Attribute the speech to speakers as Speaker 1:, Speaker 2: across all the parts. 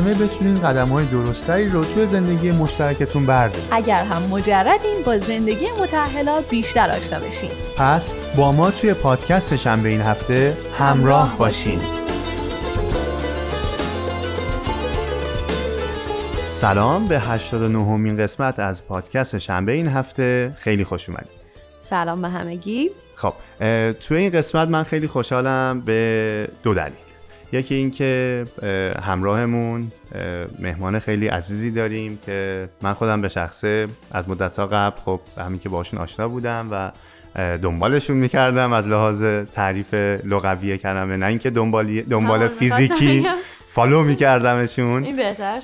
Speaker 1: بتونین قدم های درستری رو توی زندگی مشترکتون بردارید
Speaker 2: اگر هم مجردین با زندگی متحلا بیشتر آشنا بشین.
Speaker 1: پس با ما توی پادکست شنبه این هفته همراه باشین. سلام به 89 مین قسمت از پادکست شنبه این هفته. خیلی خوش اومدید.
Speaker 2: سلام به همگی.
Speaker 1: خب توی این قسمت من خیلی خوشحالم به دو دلیل. یکی اینکه همراهمون مهمان خیلی عزیزی داریم که من خودم به شخصه از مدت ها قبل خب همین که باشون آشنا بودم و دنبالشون می‌کردم از لحاظ تعریف لغوی کلمه نه اینکه دنبال دنبال فیزیکی فالو میکردمشون.
Speaker 2: این بهتر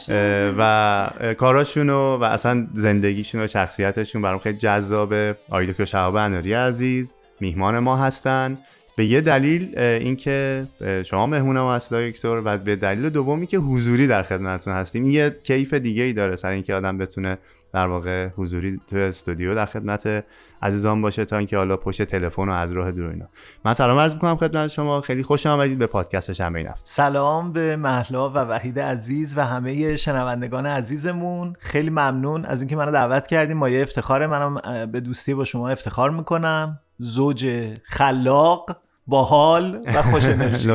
Speaker 1: و کاراشونو و اصلا زندگیشون و شخصیتشون برام خیلی جذابه آقای دکتر شهاب اناری عزیز میهمان ما هستن. به یه دلیل اینکه شما مهمون ما هست دکتر و به دلیل دومی که حضوری در خدمتتون هستیم. یه کیف دیگه ای داره سر اینکه آدم بتونه در واقع حضوری تو استودیو در خدمت عزیزان باشه تا اینکه حالا پشت تلفن و از راه دور اینا. من سلام عرض می‌کنم خدمت شما. خیلی خوش آمدید به پادکست شنبه این
Speaker 3: سلام به محلا و وحید عزیز و همه شنوندگان عزیزمون. خیلی ممنون از اینکه منو دعوت کردیم مایه افتخار منم به دوستی با شما افتخار می‌کنم. زوج خلاق. باحال و خوش انرژی.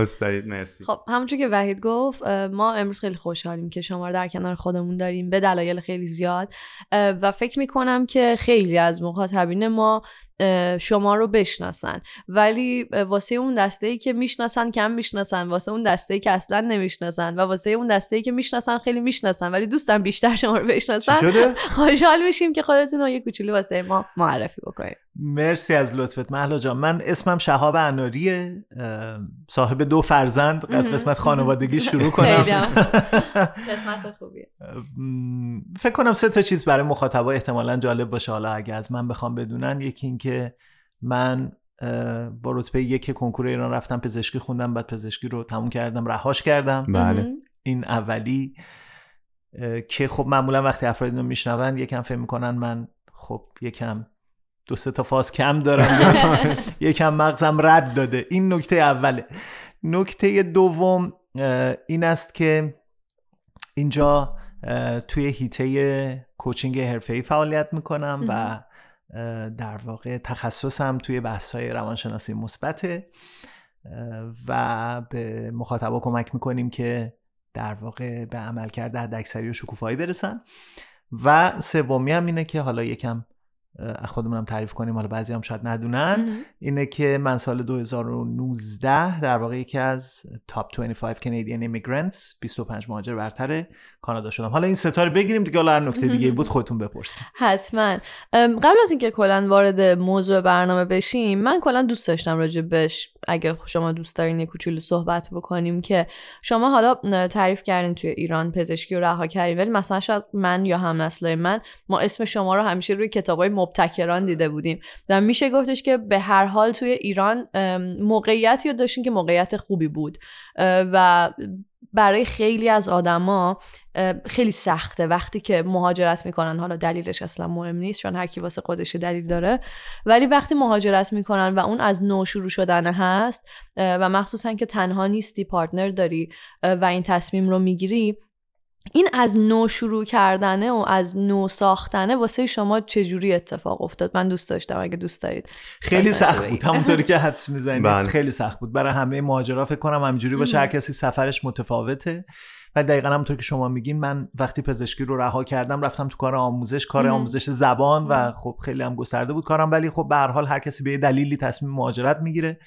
Speaker 1: مرسی.
Speaker 2: خب همونجور که وحید گفت ما امروز خیلی خوشحالیم که شما رو در کنار خودمون داریم به دلایل خیلی زیاد. و فکر می‌کنم که خیلی از مخاطبین ما شما رو بشناسن. ولی واسه اون دسته ای که می‌شناسن کم می‌شناسن واسه اون دسته ای که اصلا نمی‌شناسن و واسه اون دسته ای که می‌شناسن خیلی می‌شناسن ولی دوستان بیشتر شما رو بشناسن خوشحال میشیم که خودتون رو یه کوچولو واسه ما معرفی بکنید.
Speaker 3: مرسی از لطفت محلا جان. من اسمم شهاب اناریه صاحب دو فرزند. از قسمت خانوادگی شروع کنم.
Speaker 2: قسمت خوبیه.
Speaker 3: فکر کنم سه تا چیز برای مخاطبا احتمالا جالب باشه. حالا اگه از من بخوام بدونن یکی اینکه من با رتبه یک کنکور ایران رفتم پزشکی خوندم بعد پزشکی رو تموم کردم رهاش کردم.
Speaker 1: بله.
Speaker 3: این اولی. که خب معمولا وقتی افراد اینو میشنون یکم فهم می‌کنن من خب یکم دو سه تا فاز کم دارم. یکم مغزم رد داده. این نکته اوله. نکته دوم این است که اینجا توی هیته کوچینگ حرفه‌ای فعالیت می‌کنم و در واقع تخصصم توی بحث‌های روانشناسی مثبته. و به مخاطبا کمک می‌کنیم که در واقع به عملکرد حداکثری و شکوفایی برسن. و سومی هم اینه که حالا یکم خودمونم تعریف کنیم حالا بعضی هم شاید ندونن. اینه که من سال 2019 در واقع یکی از تاپ 25 Canadian Immigrants 25 مهاجر برتر کانادا شدم. حالا این ستاره بگیریم دیگه حالا هر نکته دیگه بود خودتون بپرسید.
Speaker 2: حتما. قبل از اینکه کلا وارد موضوع برنامه بشیم من کلا دوست داشتم راجع بهش اگه شما دوست دارین کوچولو صحبت بکنیم که شما حالا تعریف کردین توی ایران پزشکی رو رها کردین ولی مثلا شاید من یا هم نسلای من ما اسم شما رو همیشه روی کتابای مبتکران دیده بودیم و میشه گفتش که به هر حال توی ایران موقعیتی رو داشتین که موقعیت خوبی بود و برای خیلی از آدما خیلی سخته. وقتی که مهاجرت می‌کنن حالا دلیلش اصلا مهم نیست چون هر کی واسه خودش دلیل داره. ولی وقتی مهاجرت می‌کنن و اون از نو شروع شدن هست و مخصوصا که تنها نیستی پارتنر داری و این تصمیم رو می‌گیری این از نو شروع کردنه و از نو ساختنه واسه شما چجوری اتفاق افتاد؟ من دوست داشتم اگه دوست دارید.
Speaker 3: خیلی سخت بود. همونطوری که حدس می‌زنید. خیلی سخت بود. برای همه مهاجرا فکر کنم همینجوری باشه. هر کسی سفرش متفاوته. ولی دقیقا همونطور که شما میگین من وقتی پزشکی رو رها کردم رفتم تو کار آموزش. کار آموزش زبان و خب خیلی هم گسترده بود کارم. ولی خب به هر حال هر کسی به دلیلی تصمیم مهاجرت می‌گیره.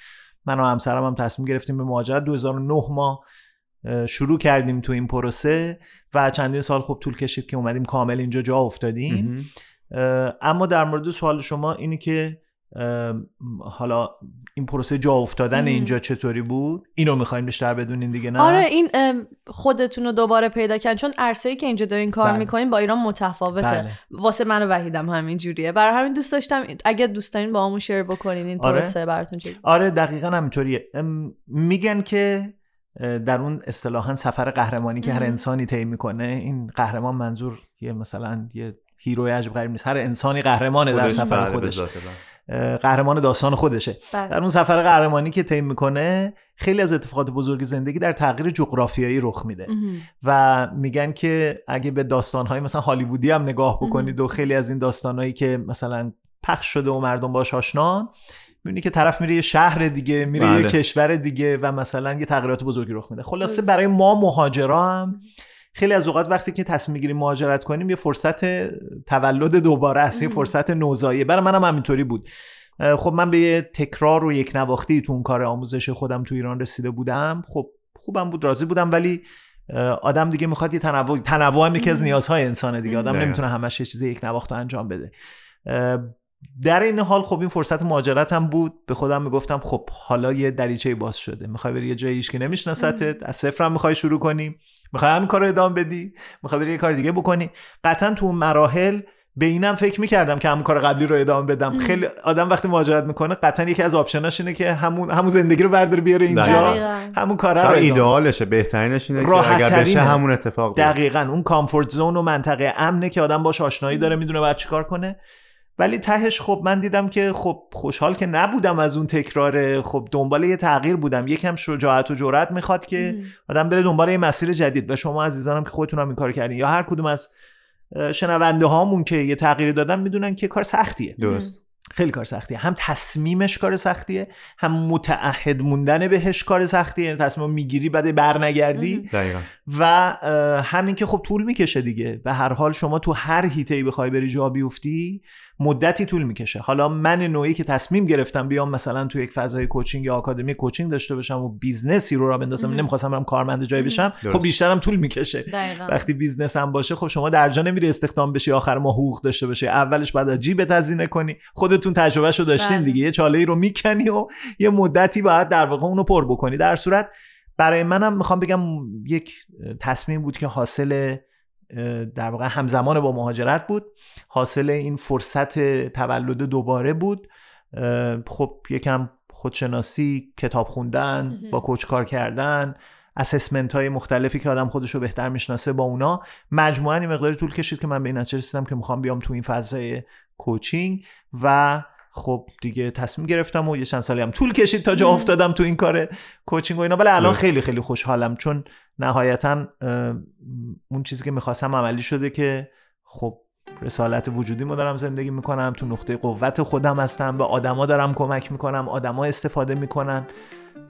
Speaker 3: من و همسرم هم تصمیم گرفتیم به مهاجرت. 2009 ما شروع کردیم تو این پروسه و چندین سال خوب طول کشید که اومدیم کامل اینجا جا افتادیم. اما در مورد سوال شما اینی که حالا این پروسه جا افتادن اینجا چطوری بود؟ اینو می‌خوایم بیشتر بدونین دیگه نه؟
Speaker 2: آره این خودتون رو دوباره پیدا کردن چون عرصه ای که اینجا دارین کار بله. می‌کنین با ایران متفاوته. بله. واسه من و وحیدم همین جوریه. برای همین دوست داشتم اگه دوست دارین با همون شیر بکنین این آره. پروسه براتون چه
Speaker 3: آره دقیقا همینطوریه. میگن که در اون اصطلاحا سفر قهرمانی که هر انسانی طی می‌کنه این قهرمان منظور یه مثلا یه هیروی عجب غریب نیست. هر انسانی قهرمانه در سفر بله، خودش قهرمان داستان خودشه. بله. در اون سفر قهرمانی که طی می‌کنه خیلی از اتفاقات بزرگ زندگی در تغییر جغرافیایی رخ میده. و میگن که اگه به داستانهای مثلا هالیوودی هم نگاه بکنید و خیلی از این داستانهایی که مثلا پخش شده و مردم باش آشنان می‌بینی که طرف میره یه شهر دیگه میره یه بله. کشور دیگه و مثلا یه تغییرات بزرگی رخ میده. خلاصه برای ما مهاجرا هم خیلی از اوقات وقتی که تصمیم می‌گیریم مهاجرت کنیم یه فرصت تولد دوباره است یه فرصت نوزایی. برای منم همینطوری بود. خب من به یه تکرار و یک نواختی تو اون کار آموزش خودم تو ایران رسیده بودم. خب خوبم بود راضی بودم ولی آدم دیگه می‌خواد یه تنوع تنوع هم یکی از نیازهای انسانه دیگه. آدم نمی‌تونه همش یه چیز یک نواخت انجام بده. در این حال خب این فرصت مهاجرت هم بود. به خودم می‌گفتم خب حالا یه دریچه باز شده. می‌خوای بری یه جایی که نمیشناستت از صفر هم می‌خوای شروع کنی. می‌خوای همین کار رو ادامه بدی. می‌خوای بری یه کار دیگه بکنی. قطعا تو اون مراحل به اینم فکر می‌کردم که همون کار قبلی رو ادامه بدم. خیلی آدم وقتی مهاجرت می‌کنه قطعا یکی از آپشناش اینه که همون همون زندگی رو برداره بیاره اینجا. همون کار رو
Speaker 1: ایدئالشه. بهترینش اینه که اگر بشه همون اتفاق
Speaker 3: دقیقا. اون کامفورت زون و منطقه امنه که آدم باش آشنایی داره می‌دونه بعد چیکار کنه. ولی تهش خب من دیدم که خب خوشحال که نبودم از اون تکرار خب دنبال یه تغییر بودم. یکم شجاعت و جرأت می‌خواد که آدم بره دنبال یه مسیر جدید. و شما عزیزانم که خودتون هم این کار کردین. یا هر کدوم از شنونده هامون که یه تغییری دادن می‌دونن که کار سختیه.
Speaker 1: درست.
Speaker 3: خیلی کار سختیه. هم تصمیمش کار سختیه هم متعهد موندن بهش کار سختیه. یعنی تصمیم می‌گیری بعد برنگردی. و همین که خب طول می‌کشه دیگه. به هر حال شما تو هر هیته بخوای بری جا بیفتی مدتی طول می‌کشه. حالا من نوعی که تصمیم گرفتم بیام مثلا تو یک فضای coaching یا آکادمی coaching داشته باشم و business ی رو راه بندازم نمی‌خواستم برم کارمند جای بشم خب بیشترم طول می‌کشه. وقتی business هم باشه خب شما در جا نمیری استخدام بشی آخر ماه حقوق داشته باشه اولش بعد از جیبت هزینه کنی. خودتون تجربهشو داشتین بله. دیگه. یه چاله ای رو می‌کنی و یه مدتی باید در واقع اونو پر بکنی. در صورت برای منم می‌خوام بگم یک تصمیم بود که حاصل در واقع همزمان با مهاجرت بود. حاصل این فرصت تولد دوباره بود. خب یکم خودشناسی کتاب خوندن با کوچ کار کردن اسسمنت های مختلفی که آدم خودش رو بهتر می‌شناسه با اونا. مجموعا این مقداری طول کشید که من به این نتیجه رسیدم که می‌خوام بیام تو این فضای کوچینگ و خب دیگه تصمیم گرفتم و یه چند سالی هم طول کشید تا جا افتادم تو این کار کوچینگ و اینا. ولی الان خیلی خیلی خوشحالم. چون نهایتا اون چیزی که می‌خواستم عملی شده که خب رسالت وجودی ما دارم زندگی می‌کنم تو نقطه قوت خودم هستم به آدما دارم کمک می‌کنم آدما استفاده می‌کنن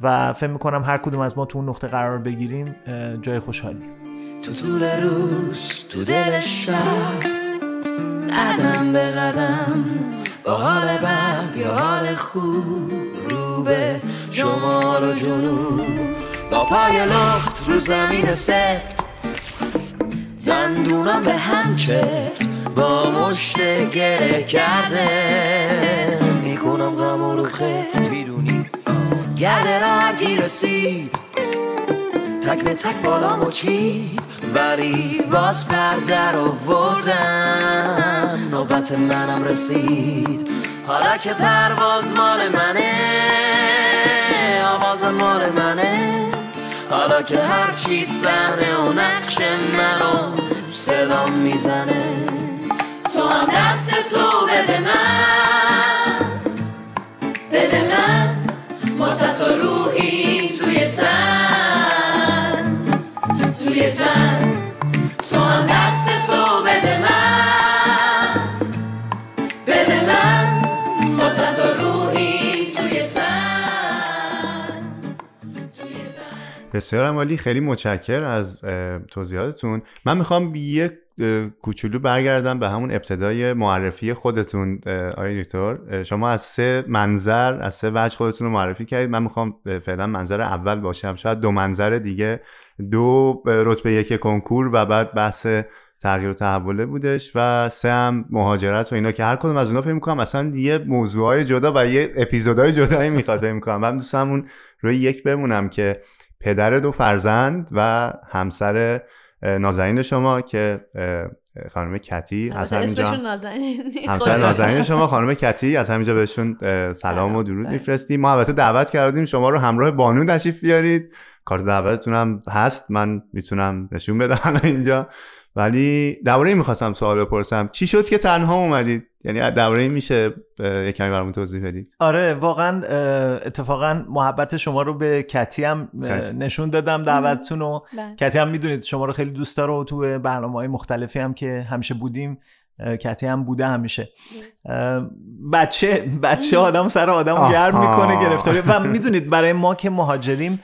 Speaker 3: و فکر می‌کنم هر کدوم از ما تو اون نقطه قرار بگیریم جای خوشحالی
Speaker 4: تو طول روز تو دل شب قدم به قدم با حال بد یا حال خوب رو به شمال و جنوب. با پای لخت رو زمین سفت. دندونم به هم چفت با مشت گره کرده. می‌کنم غم رو خفت. می‌دونی گرده را هرگی رسید. تک به تک بالا مچید ولی باز پرده رو وردم. نوبت منم رسید. حالا که پرواز مال منه آواز مال منه. حالا که هرچی صحنه و نقش منو صدام می‌زنه. تو هم دست تو بده من. بده من. ماسه تو روحی توی تن. توی تن.
Speaker 1: بسیار عمالی خیلی متشکر از توضیحاتتون. من می‌خوام یک کوچولو برگردم به همون ابتدای معرفی خودتون آقای دکتر. شما از سه منظر از سه وجه خودتون رو معرفی کردید. من می‌خوام فعلا منظر اول باشم. شاید دو منظر دیگه دو رتبه یک کنکور و بعد بحث تغییر و تحوله بودش و سه هم مهاجرت و اینا که هر کدوم از اونا فکر می‌کنم اصلا یه موضوعهای جدا و یه اپیزودهای جدایی می‌خواد فکر می‌کنم. من دوست همون روی یک بمونم که پدر دو فرزند و همسر نازنین شما که خانم کتی از همینجا همسر نازنین شما خانم کتی از همینجا بهشون سلام و درود میفرستیم. ما البته دعوت کردیم شما رو همراه بانو تشریف بیارید. کارت دعوتتون هم هست. من می‌تونم نشون بدم اینجا. ولی درباره این می‌خواستم سوال بپرسم. چی شد که تنها اومدید؟ یعنی درباره این میشه یک کمی برامون توضیح بدید.
Speaker 3: آره واقعا اتفاقا محبت شما رو به کتی هم نشون دادم دعوتتون و بله. کتی هم می‌دونید شما رو خیلی دوست داره و تو برنامه های مختلفی هم که همیشه بودیم کتی هم بوده همیشه. بچه بچه آدم سر آدم گرم می‌کنه گرفتاری. و می‌دونید برای ما که مهاجریم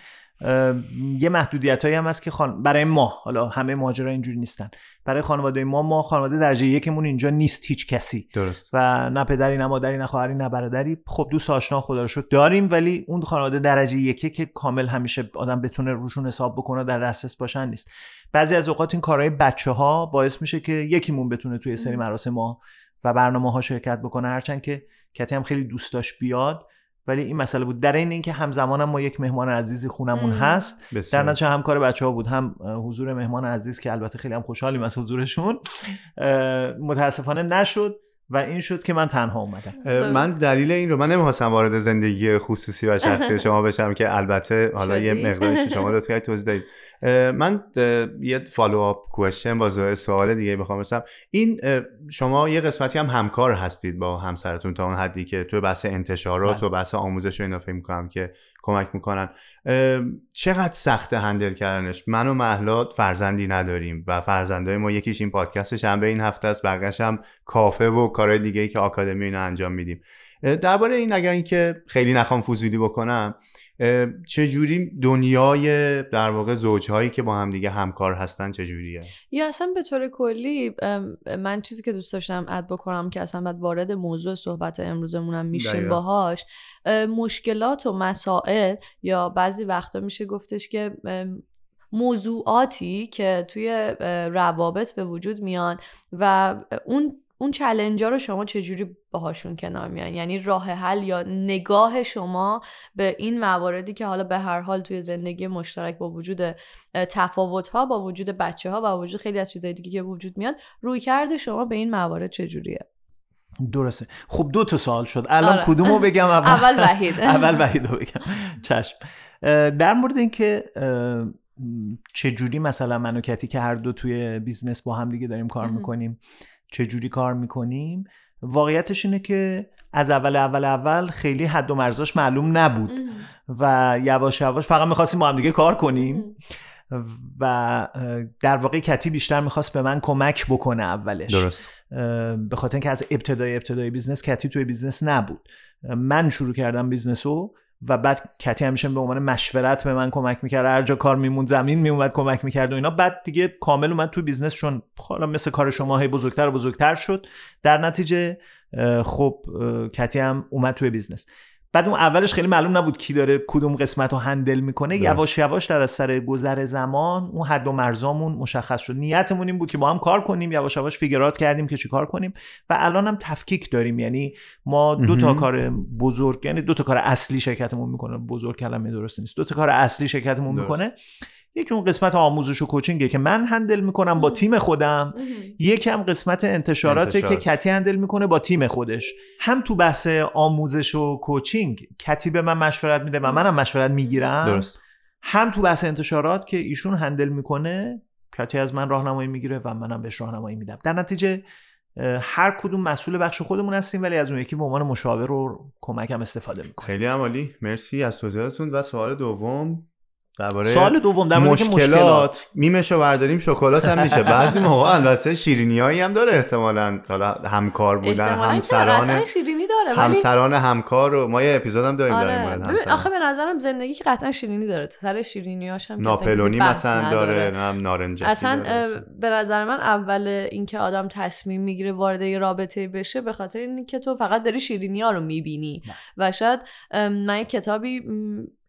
Speaker 3: یه محدودیت هایی هم هست که خان... برای ما حالا همه مهاجرا اینجوری نیستن. برای خانواده ما ما خانواده درجه یکمون اینجا نیست هیچ کسی.
Speaker 1: درست.
Speaker 3: و نه پدری نه مادری نه خواهری نه برادری. خب دوست آشنا خدا رو شد داریم ولی اون خانواده درجه یکی که کامل همیشه آدم بتونه روشون حساب بکنه در دسترس باشن نیست. بعضی از اوقات این کارهای بچه ها باعث میشه که یکیمون بتونه توی سری مراسم ما و برنامه ها شرکت بکنه. هرچند که کتی هم خیلی دوست داشت بیاد. ولی این مسئله بود. در این اینکه همزمان ما یک مهمان عزیزی خونمون هست بسیار. در نتیجه همکار بچه ها بود. هم حضور مهمان عزیز که البته خیلی هم خوشحالیم از حضورشون متاسفانه نشد. و این شد که من تنها اومدم.
Speaker 1: من دلیل این رو من نمی‌خواستم وارد زندگی خصوصی و شخصی شما بشم که البته حالا یه مقدارش شما لطفا توضیح دهید من یه فالو آپ کوشن با سوال دیگه بخوام برسم. این شما یه قسمتی هم همکار هستید با همسرتون تا اون حدی که تو بحث انتشارات بله. و بحث آموزش و اینا فکر می‌کنم که کمک می‌کنن. چقدر سخته هندل کردنش؟ من و محلات فرزندی نداریم و فرزندای ما یکیش این پادکست شنبه این هفته است بقیش هم کافه و کارهای دیگه ای که آکادمی اینا انجام میدیم. درباره این اگر اینکه خیلی نخوام فضولی بکنم چجوری دنیای در واقع زوجهایی که با هم دیگه همکار هستن چجوریه؟
Speaker 2: یا اصلا به طور کلی من چیزی که دوست داشتم اد بکنم که اصلا بعد وارد موضوع صحبت امروزمونم میشیم باهاش مشکلات و مسائل یا بعضی وقتا میشه گفتش که موضوعاتی که توی روابط به وجود میان و اون اون چلنجا رو شما چجوری باهاشون کنار میان؟ یعنی راه حل یا نگاه شما به این مواردی که حالا به هر حال توی زندگی مشترک با وجود تفاوت ها با وجود بچه ها و با وجود خیلی از چیزهای دیگه که وجود میاد روی کرده شما به این موارد چجوریه؟
Speaker 3: درسته. خب دو تا سوال شد. الان آره. کدومو بگم؟ اول
Speaker 2: اول وحید.
Speaker 3: اول وحید رو بگم. چشم. در مورد اینکه چجوری مثلا منو کتی که هر دو توی business با هم دیگه داریم کار می‌کنیم چجوری کار می‌کنیم؟ واقعیتش اینه که از اول اول اول خیلی حد و مرزاش معلوم نبود و یواش یواش فقط می‌خواستیم با هم دیگه کار کنیم و در واقع کتی بیشتر می‌خواست به من کمک بکنه اولش.
Speaker 1: درست.
Speaker 3: به خاطر اینکه از ابتدای ابتدای business کتی توی business نبود. من شروع کردم business رو و بعد کتی همیشه به عنوان مشورت به من کمک می‌کرد. هر جا کار میموند زمین میومد کمک می‌کرد و اینا. بعد دیگه کامل اومد تو business چون حالا مثل کار شما هی بزرگتر و بزرگتر شد. در نتیجه خب کتی هم اومد توی business. بعد اون اولش خیلی معلوم نبود کی داره کدوم قسمت رو handle می‌کنه. یواش یواش در اثر گذر زمان اون حد و مرزامون مشخص شد. نیتمون این بود که با هم کار کنیم یواش یواش figure out کردیم که چیکار کنیم و الان هم تفکیک داریم. یعنی ما دو تا کار بزرگ یعنی دو تا کار اصلی شرکتمون می‌کنه. بزرگ کلمه درست نیست. دو تا کار اصلی شرکتمون می‌کنه. یکی اون قسمت آموزش و کوچینگه که من هندل می‌کنم با تیم خودم. یکم قسمت انتشاراته که کتی هندل می‌کنه با تیم خودش. هم تو بحث آموزش و کوچینگ کتی به من مشورت میده و منم مشورت می‌گیرم.
Speaker 1: درست.
Speaker 3: هم تو بحث انتشارات که ایشون هندل می‌کنه کتی از من راهنمایی می‌گیره و منم بهش راهنمایی میدم. در نتیجه هر کدوم مسئول بخش خودمون هستیم ولی از اون یکی به عنوان مشاور و کمکم استفاده می‌کنیم.
Speaker 1: خیلی عمالی. مرسی از توضیحاتتون. و سوال دوم
Speaker 3: سوال دوم در
Speaker 1: مشکلات, مشکلات. میمشو برداریم شکلات هم میشه. بعضی موقع البته شیرینیایی هم داره احتمالا. حالا همکار بودن همسران
Speaker 2: شیرینی داره
Speaker 1: همسران همکار و ما یه اپیزود هم داریم آره.
Speaker 2: داریم آخه به نظرم زندگی که قطعا شیرینی داره. سر شیرینیاش هم
Speaker 1: ناپلونی مثلا داره هم نارنجی
Speaker 2: اصلا به نظر من اول اینکه آدم تصمیم می‌گیره وارد یه رابطه بشه به خاطر اینکه تو فقط داری شیرینی ها رو می‌بینی. و شاید من کتابی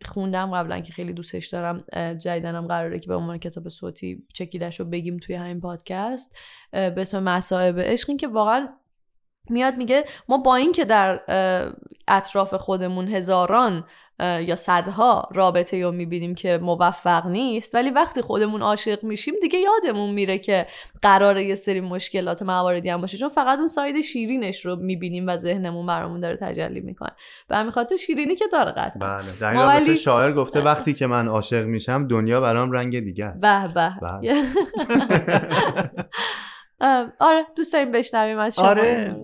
Speaker 2: خوندم قبلا که خیلی دوستش دارم جدیدنم قراره که به عنوان کتاب صوتی چکیدش رو بگیم توی همین پادکست. به اسم مصائب عشق این که واقعا میاد میگه ما با اینکه در اطراف خودمون هزاران یا صدها رابطه رو می‌بینیم که موفق نیست. ولی وقتی خودمون عاشق میشیم دیگه یادمون میره که قراره یه سری مشکلات مواردی هم باشه. چون فقط اون ساید شیرینش رو می‌بینیم و ذهنمون برامون داره تجلی می‌کنه. به همین خاطر شیرینی که داره قطعا.
Speaker 1: بله. رابطه شاعر گفته وقتی که من عاشق میشم دنیا برام رنگ دیگه است.
Speaker 2: به به.
Speaker 1: بله.
Speaker 2: آره دوست داریم بشنویم از شما.
Speaker 3: آره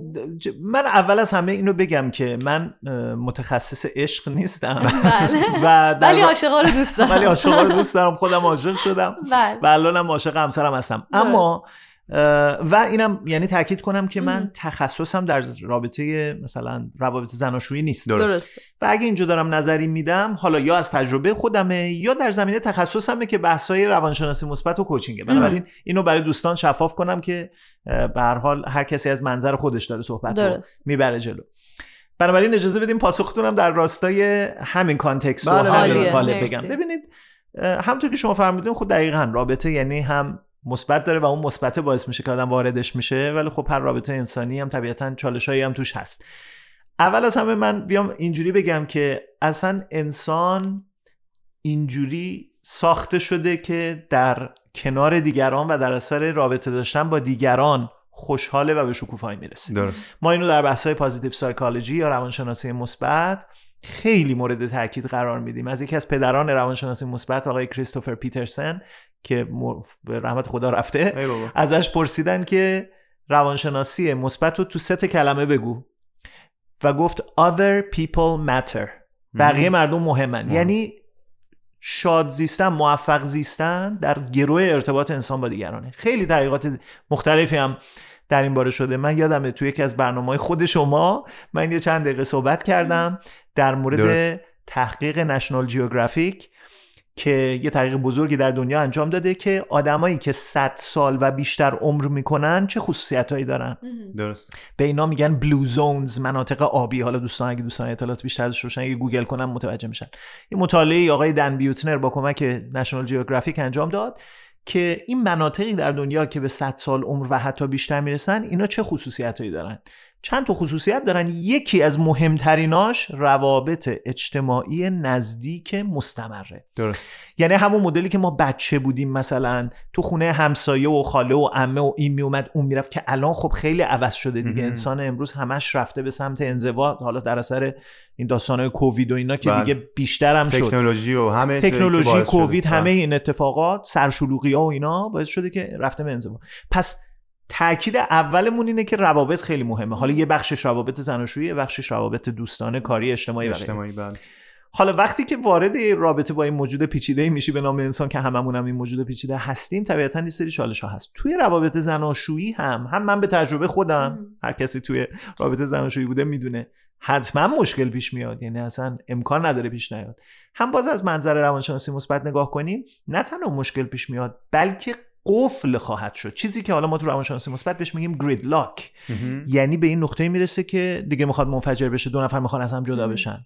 Speaker 3: من اول از همه اینو بگم که من متخصص عشق نیستم.
Speaker 2: بله.
Speaker 3: و
Speaker 2: ولی عاشقا رو دوست دارم.
Speaker 3: ولی عاشقا رو دوست دارم خودم عاشق شدم.
Speaker 2: بله.
Speaker 3: و الانم عاشق همسرم هستم. اما و اینم یعنی تاکید کنم که من تخصصم در رابطه مثلا روابط زناشویی نیست.
Speaker 2: درست.
Speaker 3: و اگه اینجا دارم نظری میدم حالا یا از تجربه خودمه یا در زمینه تخصصمه که بحثای روانشناسی مثبت و کوچینگه. بنابراین اینو برای دوستان شفاف کنم که به هر حال هر کسی از منظر خودش داره صحبت رو می‌بره جلو. بنابراین اجازه بدیم پاسختونم در راستای همین کانتکست رو
Speaker 2: بله
Speaker 3: بگم. ببینید همونطور که شما فرمودین خود دقیقا رابطه یعنی هم مثبت داره و اون مثبت باعث میشه که آدم واردش میشه ولی خب هر رابطه انسانی هم طبیعتا چالشایی هم توش هست. اول از همه من بیام اینجوری بگم که اصلا انسان اینجوری ساخته شده که در کنار دیگران و در اثر رابطه داشتن با دیگران خوشحاله و به شکوفایی می‌رسه.
Speaker 1: درست.
Speaker 3: ما اینو در بحث های پازیتیو سایکولوژی یا روانشناسی مثبت خیلی مورد تاکید قرار میدیم. از یکی از پدران روانشناسی مثبت آقای کریستوفر پیترسن که به رحمت خدا رفته ازش پرسیدن که روانشناسی مثبت رو تو ست کلمه بگو. و گفت other people matter. بقیه مردم مهمن. یعنی شاد زیستن موفق زیستن در گروه ارتباط انسان با دیگرانه. خیلی تحقیقات مختلفی هم در این باره شده. من یادمه توی یکی از برنامه خود شما من یه چند دقیقه صحبت کردم در مورد تحقیق نشنال جیوگرافیک که یه تحقیق بزرگی در دنیا انجام داده که آدمایی که 100 سال و بیشتر عمر می‌کنن چه خصوصیتهایی دارن؟
Speaker 1: درست
Speaker 3: به اینا میگن بلو زونز مناطق آبی. حالا دوستان اگه دوستان اطلاعات بیشتر داشته باشن اگه گوگل کنن متوجه میشن. یه مطالعه آقای دن بیوتنر با کمک نشنال جیوگرافیک انجام داد که این مناطقی در دنیا که به 100 سال عمر و حتی بیشتر می‌رسن اینا چه خصوصیتهایی دارن؟ چند تا خصوصیت دارن. یکی از مهمتریناش روابط اجتماعی نزدیک مستمره.
Speaker 1: درست.
Speaker 3: یعنی همون مدلی که ما بچه بودیم مثلا تو خونه همسایه و خاله و عمه و این میومد اون می‌رفت که الان خب خیلی عوض شده دیگه. انسان امروز همش رفته به سمت انزوا. حالا در اثر این داستان کووید و اینا که بله. دیگه بیشتر هم شد.
Speaker 1: تکنولوژی و همه
Speaker 3: تکنولوژی کووید همه بله. این اتفاقات سرشلوغی ها و اینا باعث شده که رفته به انزوا. پس تاکید اولمون اینه که روابط خیلی مهمه. حالا یه بخشش روابط زناشویی یه بخشش روابط دوستانه کاری اجتماعی
Speaker 1: اجتماعی بله.
Speaker 3: حالا وقتی که وارد رابطه با این موجود پیچیده میشی به نام انسان که هممون هم این موجود پیچیده هستیم طبیعتا یه سری چالش ها هست. توی روابط زناشویی هم هم من به تجربه خودم هر کسی توی رابطه زناشویی بوده می‌دونه حتما مشکل پیش میاد. یعنی اصلا امکان نداره پیش نیاد. هم باز از منظر روانشناسی مثبت نگاه کنیم نه تنها مشکل پیش میاد بلکه قفل خواهد شد. چیزی که حالا ما تو روانشناسی مثبت بهش میگیم گرید لاک یعنی به این نقطه می‌رسه که دیگه می‌خواد منفجر بشه دو نفر می‌خوان از هم جدا بشن.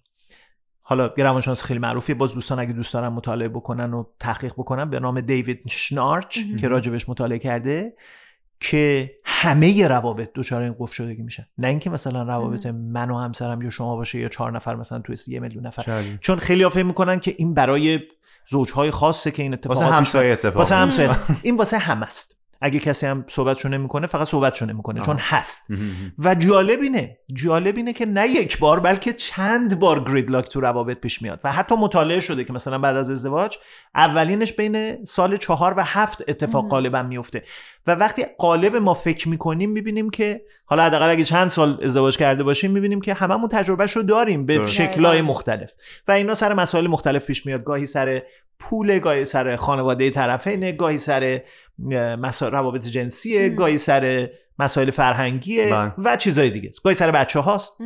Speaker 3: حالا یه روانشناس خیلی معروفی باز دوستان اگه دوست دارن مطالعه بکنن و تحقیق بکنن به نام دیوید شنارچ که راجبش مطالعه کرده که همه روابط دچار این قفل شدگی میشن. نه اینکه مثلا روابط من و همسرم یا شما باشه یا چهار نفر مثلا تو یه میلیون نفر. چون خیلی فکر می‌کنن که این برای زوجهای خاصه که این اتفاقات
Speaker 1: واسه همسایه اتفاق.
Speaker 3: واسه همسایه این واسه هم است. اگه کسی هم صحبتشو نمی‌کنه فقط صحبتشو نمی‌کنه چون هست. و جالب اینه جالب اینه که نه یک بار بلکه چند بار گرید لاک تو روابط پیش میاد. و حتی مطالعه شده که مثلا بعد از ازدواج اولینش بین سال چهار و هفت اتفاق غالبا میفته و وقتی قالب ما فکر می‌کنیم می‌بینیم که حالا حداقل اگه چند سال ازدواج کرده باشیم می‌بینیم که هممون تجربهش رو داریم به شکلهای مختلف. و اینا سر مسائل مختلف پیش میاد. گاهی سر پول گاهی سر خانواده طرفین گاهی سر مسائل روابط جنسیه گاهی سر مسائل فرهنگیه بله. و چیزهای دیگه گاهی سر بچه هاست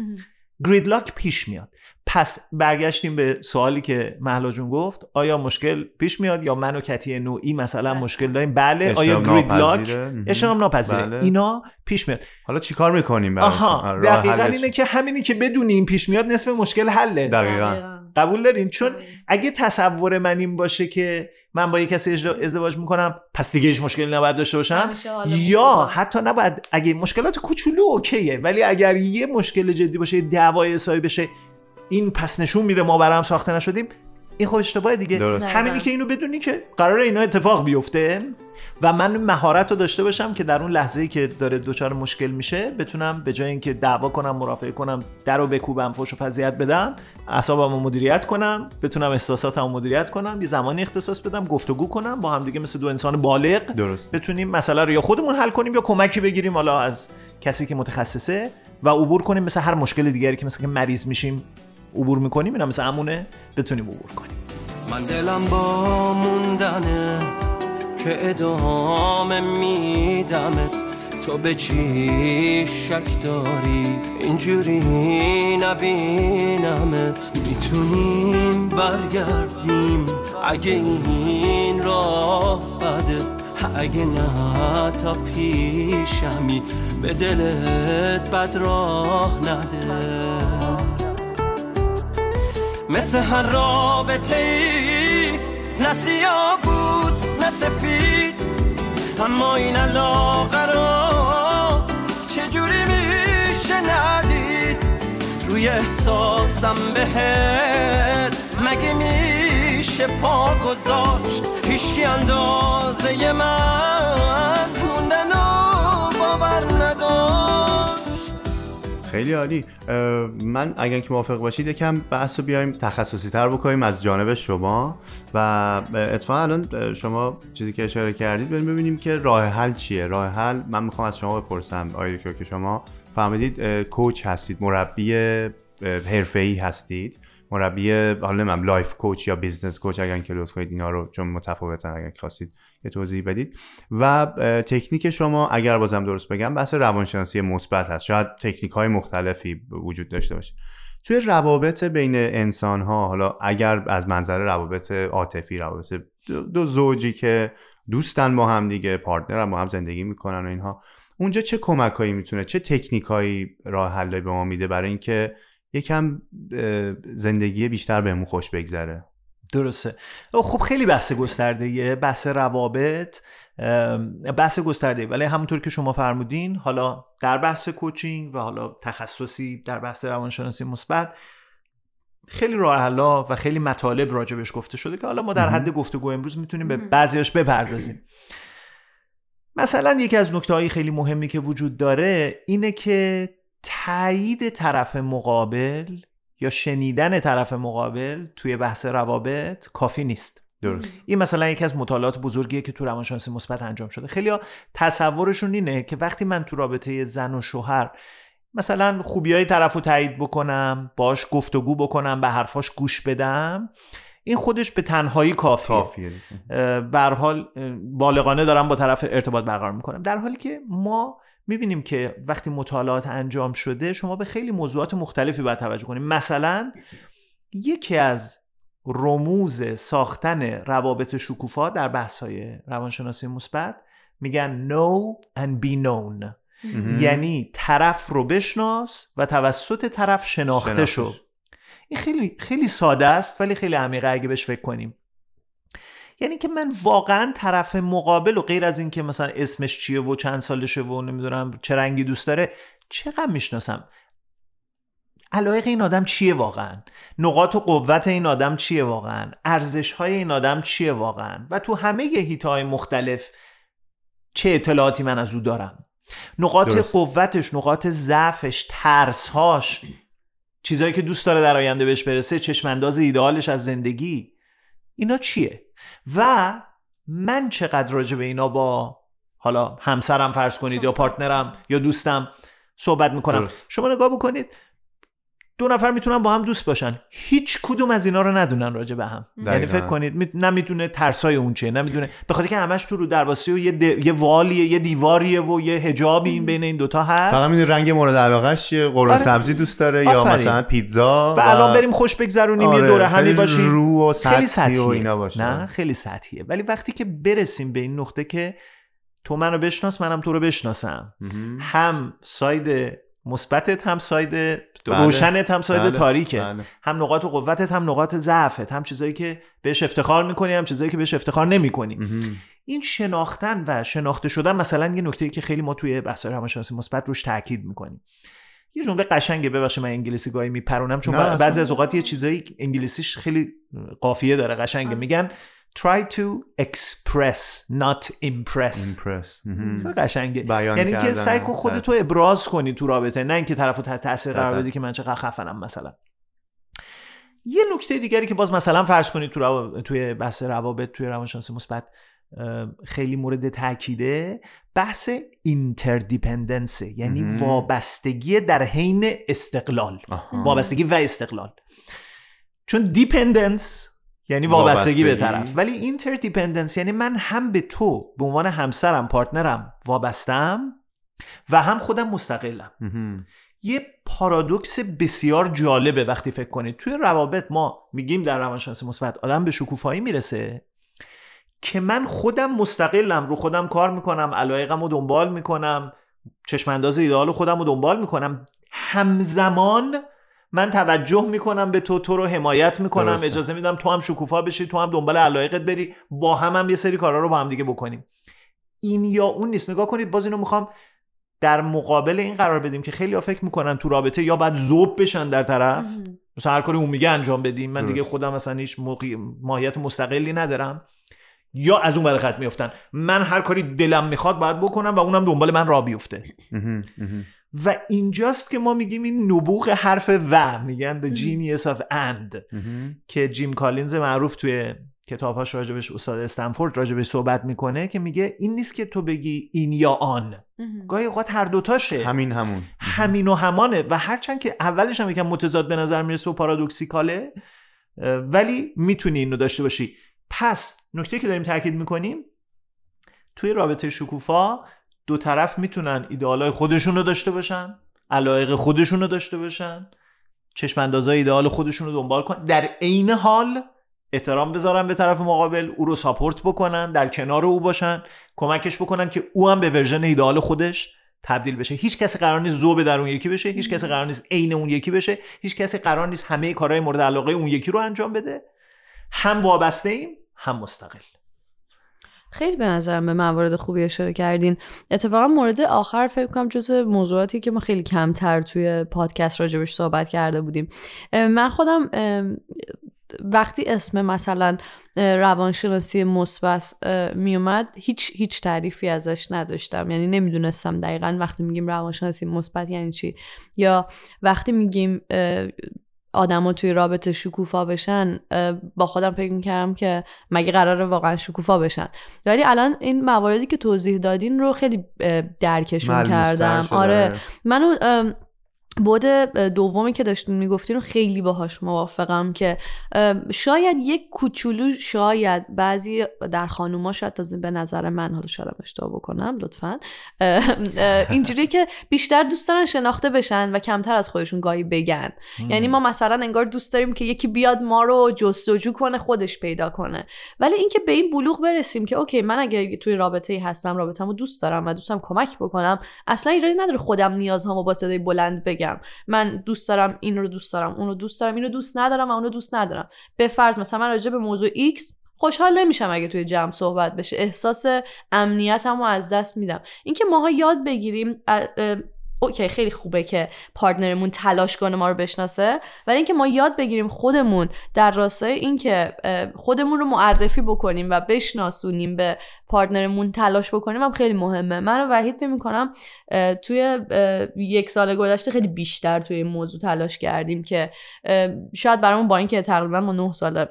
Speaker 3: گریدلاک پیش میاد. پس برگشتیم به سوالی که محلا جون گفت. آیا مشکل پیش میاد یا من و کتی نوعی مثلا بله. مشکل داریم؟ بله. آیا گریدلاک اشترام ناپذیره؟ بله. اینا پیش میاد.
Speaker 1: حالا چیکار می‌کنیم
Speaker 3: آها. دقیقا اینه که همینی که بدونیم پیش میاد نصف مشکل حله.
Speaker 1: دقیقا.
Speaker 3: قبول دارین؟ چون اگه تصور من این باشه که من با یه کسی ازدوا- ازدواج می‌کنم پس دیگه هیچ مشکلی نباید داشته باشم؟ یا. حتی نباید اگه مشکلات کوچولو اوکیه ولی اگر یه مشکل جدی باشه یه دعوای حسابی بشه این پس نشون میده ما برام ساخته نشدیم این خب اشتباه دیگه.
Speaker 1: درست.
Speaker 3: همینی که اینو بدونی که قرار اینا اتفاق بیفته و من مهارت رو داشته باشم که در اون لحظه ای که داره دچار مشکل میشه بتونم به جای اینکه دعوا کنم مرافعه کنم در رو بکوبم فوش و فضیحت بدم اعصابم رو مدیریت کنم بتونم احساساتم رو مدیریت کنم یه زمانی اختصاص بدم گفتگو کنم با هم دیگه مثل دو انسان بالغ
Speaker 1: درست.
Speaker 3: بتونیم مسئله رو یا خودمون حل کنیم یا کمکی بگیریم حالا از کسی که متخصصه و عبور کنیم مثل هر مشکل دیگری که مثل که مریض میشیم. عبور می‌کنیم؟ اینا مثل همونه بتونیم عبور کنیم.
Speaker 5: من دلم با موندنه که ادامه میدمت تو به چی شک داری؟ اینجوری نبینمت. می‌تونیم برگردیم اگه این راه بده. اگه نه تا پیشمی به دلت بد راه نده. مثل هر رابطه ای. نه سیاه بود نه سفید. اما این علاقه را چجوری میشه ندید؟ روی احساسم بهت مگه میشه پا گذاشت؟ هیچکی اندازه من موندن و باور نداشت.
Speaker 1: خیلی عالی. من اگر که موافق باشید یکم بحث رو بیایم تخصصی تر بکنیم از جانب شما. و اتفاقا الان شما چیزی که اشاره کردید بریم ببینیم که راه حل چیه. راه حل من می‌خوام از شما بپرسم دکتر که شما فهمیدید coach هستید مربی حرفه‌ای هستید. مربی حالا نمی‌دونم life coach یا business coach اگر که لطف کنید اینا رو چون متفاوتن اگر خواستید یه توضیح بدید. و تکنیک شما اگر بازم درست بگم بحث روانشناسی مثبت هست. شاید تکنیک های مختلفی وجود داشته باشه. توی روابط بین انسان ها حالا اگر از منظر روابط عاطفی روابط دو, زوجی که دوستن با هم دیگه partner هم با هم زندگی می‌کنن و اینها اونجا چه کمکایی می‌تونه چه تکنیکایی راه حلی به ما میده برای اینکه یکم زندگی بیشتر بهمون خوش بگذره؟
Speaker 3: درسته خب خیلی بحث گسترده بحث روابط بحث گسترده ولی همونطور که شما فرمودین حالا در بحث کوچینگ و حالا تخصصی در بحث روانشناسی مثبت خیلی راه حلا و خیلی مطالب راجبش گفته شده که حالا ما در. حد گفتگو امروز می‌تونیم به. بعضیاش بپردازیم مثلا یکی از نکته خیلی مهمی که وجود داره اینه که تایید طرف مقابل یا شنیدن طرف مقابل توی بحث روابط کافی نیست.
Speaker 1: درست.
Speaker 3: این مثلا یکی از مطالعات بزرگیه که تو روانشناسی مثبت انجام شده. خیلی تصورشون اینه که وقتی من تو رابطه زن و شوهر مثلا خوبی های طرف رو تایید بکنم باش گفتگو بکنم به حرفاش گوش بدم این خودش به تنهایی کافیه.
Speaker 1: کافیه.
Speaker 3: حال بالغانه دارم با طرف ارتباط برقرار می‌کنم. در حالی که ما می‌بینیم که وقتی مطالعات انجام شده شما به خیلی موضوعات مختلفی باید توجه کنیم مثلا یکی از رموز ساختن روابط شکوفا در بحث های روانشناسی مثبت میگن know and be known. یعنی طرف رو بشناس و توسط طرف شناخته
Speaker 1: شو.
Speaker 3: این خیلی خیلی ساده است ولی خیلی عمیقه اگه بهش فکر کنیم یعنی که من واقعا طرف مقابل و غیر از اینکه مثلا اسمش چیه و چند سالشه و نمی‌دونم چه رنگی دوست داره چقدر می‌شناسم؟ علایق این آدم چیه واقعا؟ نقاط و قوت این آدم چیه واقعا؟ ارزش های این آدم چیه واقعا؟ و تو همه هیت های مختلف چه اطلاعاتی من از او دارم؟ نقاط
Speaker 1: درست.
Speaker 3: قوتش نقاط ضعفش ترسهاش چیزهایی که دوست داره در آینده بهش برسه چشمانداز ایدئالش از زندگی اینا چیه؟ و من چقدر راجع به اینا با حالا همسرم فرض کنید یا پارتنرم یا دوستم صحبت می‌کنم
Speaker 1: درست.
Speaker 3: شما نگاه بکنید دو نفر می‌تونن با هم دوست باشن. هیچ کدوم از اینا رو ندونن راجع به هم. یعنی. فکر کنید می... نمی‌دونه ترسای اون چیه نمی‌دونه. به خاطر که همش تو رو درواسی و یه, د... یه والیه یه دیواریه و یه حجابی این بین این دوتا هست.
Speaker 1: فقط می‌دونی رنگ مورد علاقهش چیه؟ قرمه
Speaker 3: آره.
Speaker 1: سبزی دوست داره یا
Speaker 3: آفرین.
Speaker 1: مثلا پیتزا
Speaker 3: و الان بریم خوش بگذرونیم یه
Speaker 1: آره،
Speaker 3: دوره همی باشیم.
Speaker 1: رو و
Speaker 3: خیلی
Speaker 1: سطحی
Speaker 3: سطحیه
Speaker 1: و اینا باشه.
Speaker 3: نه خیلی سطحیه. ولی وقتی که برسیم به این نقطه که تو منو بشناس منم تو رو بشناسم. هم side مثبتت هم side
Speaker 1: بله.
Speaker 3: روشنت هم side
Speaker 1: بله.
Speaker 3: تاریکه
Speaker 1: بله.
Speaker 3: هم نقاط قوتت هم نقاط ضعفت هم چیزایی که بهش افتخار می‌کنی هم چیزایی که بهش افتخار نمی‌کنی. این شناختن و شناخته شدن مثلا یه نکته که خیلی ما توی بحث روانشناسی مثبت روش تاکید می‌کنیم یه جمله قشنگه ببخشید من انگلیسی گاهی میپرونم چون. بعضی از اوقات یه چیزایی انگلیسیش خیلی قافیه داره قشنگه میگن try to express not impress
Speaker 1: Impress.
Speaker 3: خیلی قشنگه
Speaker 1: بیان
Speaker 3: یعنی که. سعی کن خودتو ابراز کنی تو رابطه نه اینکه طرفو تحت تاثیر قرار. بدی که من چقدر خفنم مثلا یه نکته دیگری که باز مثلا فرض کنید تو رو... توی بحث روابط توی روانشناسی مثبت خیلی مورد تاکیده بحث interdependence ه یعنی
Speaker 1: مهم.
Speaker 3: وابستگی در حین استقلال
Speaker 1: آها.
Speaker 3: وابستگی و استقلال چون dependence یعنی وابستگی به
Speaker 1: وابستگی.
Speaker 3: طرف ولی interdependence یعنی من هم به تو به عنوان همسرم partner م وابستم و هم خودم مستقلم
Speaker 1: مهم.
Speaker 3: یه پارادوکس بسیار جالبه وقتی فکر کنید توی روابط ما میگیم در روانشناسی مثبت آدم به شکوفایی می‌رسه که من خودم مستقلم رو خودم کار می‌کنم علایقم رو دنبال می‌کنم چشم انداز ایدئال خودم رو دنبال می‌کنم همزمان من توجه می‌کنم به تو تو رو حمایت می‌کنم.
Speaker 1: درسته.
Speaker 3: اجازه میدم تو هم شکوفا بشی تو هم دنبال علایقت بری. با هم هم یه سری کارا رو با هم دیگه بکنیم. این یا اون نیست. نگاه کنید باز اینو می‌خوام در مقابل این قرار بدیم که خیلی ها فکر می‌کنن تو رابطه یا باید زوب بشن در طرف. مثلا هر کاری اون میگه انجام بدیم. من دیگه. خودم مثلا هیچ موقعی- ماهیت مستقلی ندارم. یا از اون ور خط میفتن من هر کاری دلم می‌خواد باید بکنم و اونم دنبال من را بیفته.
Speaker 1: مهم. مهم.
Speaker 3: و اینجاست که ما میگیم این نبوغ حرف و میگن the genius of and. که جیم کالینز معروف توی کتابهاش راجبش استاد استنفورد راجبش صحبت می‌کنه که میگه این نیست که تو بگی این یا آن. گاهی اوقات هر دوتاشه
Speaker 1: همین همون.
Speaker 3: همین و همانه. و هرچند که اولش هم یکم متضاد به نظر می‌رسه و پارادوکسیکاله ولی می‌تونی اینو داشته باشی. پس نکته که داریم تاکید می‌کنیم توی رابطه شکوفا دو طرف می‌تونن ایدئالای خودشون رو داشته باشن علایق خودشون رو داشته باشن چشم اندازای ایدئال خودشون رو دنبال کنن در عین حال احترام بذارن به طرف مقابل او رو support بکنن در کنار او باشن کمکش بکنن که او هم به version ایدئال خودش تبدیل بشه. هیچ کسی قرار نیست ذوب در اون یکی بشه هیچ کسی قرار نیست عین اون یکی بشه هیچ کسی قرار نیست همه کارهای مورد علاقه اون یکی رو انجام بده. هم وابسته ایم هم مستقل
Speaker 2: خیلی به نظرم به موارد خوبی اشاره کردین. اتفاقا مورد آخر فکر کنم جز موضوعاتی که ما خیلی کمتر توی پادکست راجبش صحبت کرده بودیم. من خودم وقتی اسم مثلا روانشناسی مثبت میومد هیچ هیچ تعریفی ازش نداشتم. یعنی نمی‌دونستم دقیقا وقتی میگیم روانشناسی مثبت یعنی چی. یا وقتی میگیم آدما توی رابطه شکوفا بشن با خودم فکر می‌کردم که مگه قراره واقعا شکوفا بشن. ولی الان این مواردی که توضیح دادین رو خیلی درکشون کردم.
Speaker 1: شده.
Speaker 2: آره. منو بود دومی که داشتین می‌گفتین خیلی باهاش موافقم که شاید یک کوچولو شاید بعضی در خانوما شاید تازه به نظر من حالا شاید اشتباه بکنم لطفا اینجوری که بیشتر دوست دارن شناخته بشن و کمتر از خودشون گاهی بگن. یعنی ما مثلا انگار دوست داریم که یکی بیاد ما رو جستجو کنه خودش پیدا کنه. ولی اینکه به این بلوغ برسیم که اوکی من اگه توی رابطه ای هستم رابطه‌مو دوست دارم و دوستم کمک بکنم اصلا ایرادی نداره خودم نیازهامو با صدای بلند بگم. من دوست دارم این رو دوست دارم اون رو دوست دارم اینو دوست ندارم و اون رو دوست ندارم. به فرض مثلا من راجع به موضوع X خوشحال نمیشم اگه توی جمع صحبت بشه. احساس امنیتم رو از دست میدم. اینکه ماها یاد بگیریم OK خیلی خوبه که partner مون تلاش کنه ما رو بشناسه. ولی اینکه ما یاد بگیریم خودمون در راستای اینکه خودمون رو معرفی بکنیم و بشناسونیم به partner مون تلاش بکنیم هم خیلی مهمه. من و وحید فکر می‌کنم توی یک سال گذشته خیلی بیشتر توی این موضوع تلاش کردیم که شاید برامون با اینکه تقریبا ما نه ساله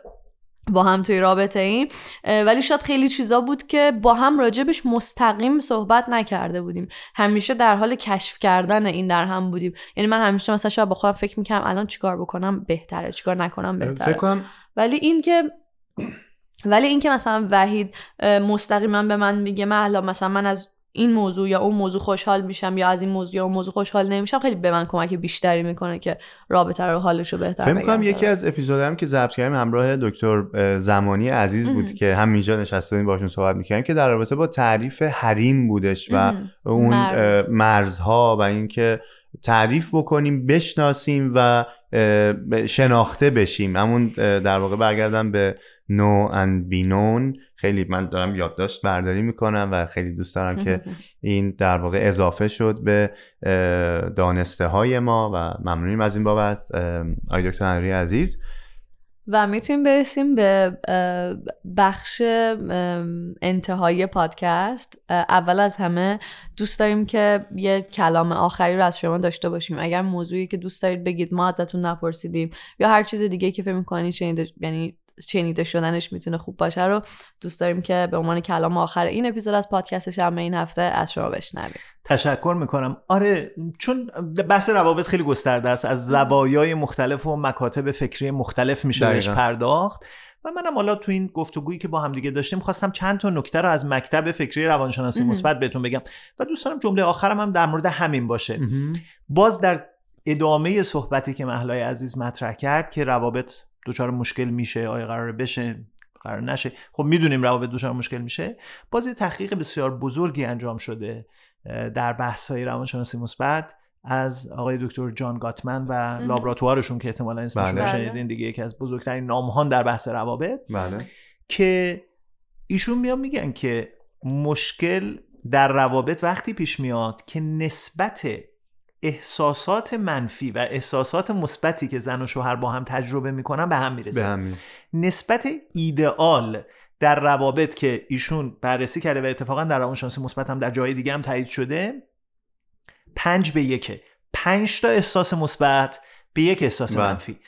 Speaker 2: با هم توی رابطه ایم. ولی شاید خیلی چیزا بود که با هم راجبش مستقیم صحبت نکرده بودیم. همیشه در حال کشف کردن این در هم بودیم. یعنی من همیشه مثلا شاید با خودم فکر می‌کنم الان چیکار بکنم بهتره چیکار نکنم بهتره.
Speaker 1: فکر کنم
Speaker 2: ولی این که ولی اینکه مثلا وحید مستقیما به من میگه من مثلا من از این موضوع یا اون موضوع خوشحال میشم یا از این موضوع یا اون موضوع خوشحال نمیشم خیلی به من کمک بیشتری می‌کنه که رابطه رو حالش رو بهتر
Speaker 1: فکر می‌کنم
Speaker 2: بگم.
Speaker 1: یکی از اپیزودام که ضبط کردیم همراه دکتر زمانی عزیز بود
Speaker 2: مهم.
Speaker 1: که هم اینجا نشسته بودیم باشون صحبت می‌کردیم که در رابطه با تعریف حریم بودش و
Speaker 2: مهم.
Speaker 1: اون
Speaker 2: مرز.
Speaker 1: مرزها و اینکه تعریف بکنیم بشناسیم و شناخته بشیم همون در واقع برگردم به نو اند بینون خیلی من دارم یادداشت برداری می‌کنم و خیلی دوست دارم که این در واقع اضافه شد به دانسته های ما و ممنونیم از این بابت آی دکتر عزیز.
Speaker 2: و می‌تونیم برسیم به بخش انتهای پادکست. اول از همه دوست داریم که یه کلام آخری رو از شما داشته باشیم. اگر موضوعی که دوست دارید بگید ما ازتون نپرسیدیم یا هر چیز دیگه که فکر می‌کنید شنیده یعنی شنیده شدنش می‌تونه خوب باشه رو دوست داریم که به عنوان کلام آخر این اپیزود از پادکست شنبه این هفته از شما بشنویم.
Speaker 3: تشکر می‌کنم. آره چون بحث روابط خیلی گسترده است. از زوایای مختلف و مکاتب فکری مختلف میشه بهش پرداخت. و منم حالا تو این گفتگویی که با هم دیگه داشتیم خواستم چند تا نکته رو از مکتب فکری روانشناسی مثبت بهتون بگم. و دوست دارم جمله آخرم هم در مورد همین باشه. باز در ادامه صحبتی که محلای عزیز مطرح کرد که روابط دچار مشکل میشه آیا قرار بشه قرار نشه. خب می‌دونیم روابط دچار مشکل میشه. باز تحقیق بسیار بزرگی انجام شده در بحث های روانشناسی مثبت از آقای دکتر جان گاتمن و لابراتوارشون که احتمالا اسمشون
Speaker 1: بله.
Speaker 3: شنیدین دیگه یکی از بزرگترین نامهان در بحث روابط.
Speaker 1: بله.
Speaker 3: که ایشون میان میگن که مشکل در روابط وقتی پیش میاد که نسبت احساسات منفی و احساسات مثبتی که زن و شوهر با هم تجربه می‌کنن به هم می‌رسه. نسبت ایدئال در روابط که ایشون بررسی کرده و اتفاقا در روانشناسی مثبت هم در جای دیگه هم تایید شده پنج به یکه پنج تا احساس مثبت به یک احساس بله. منفی.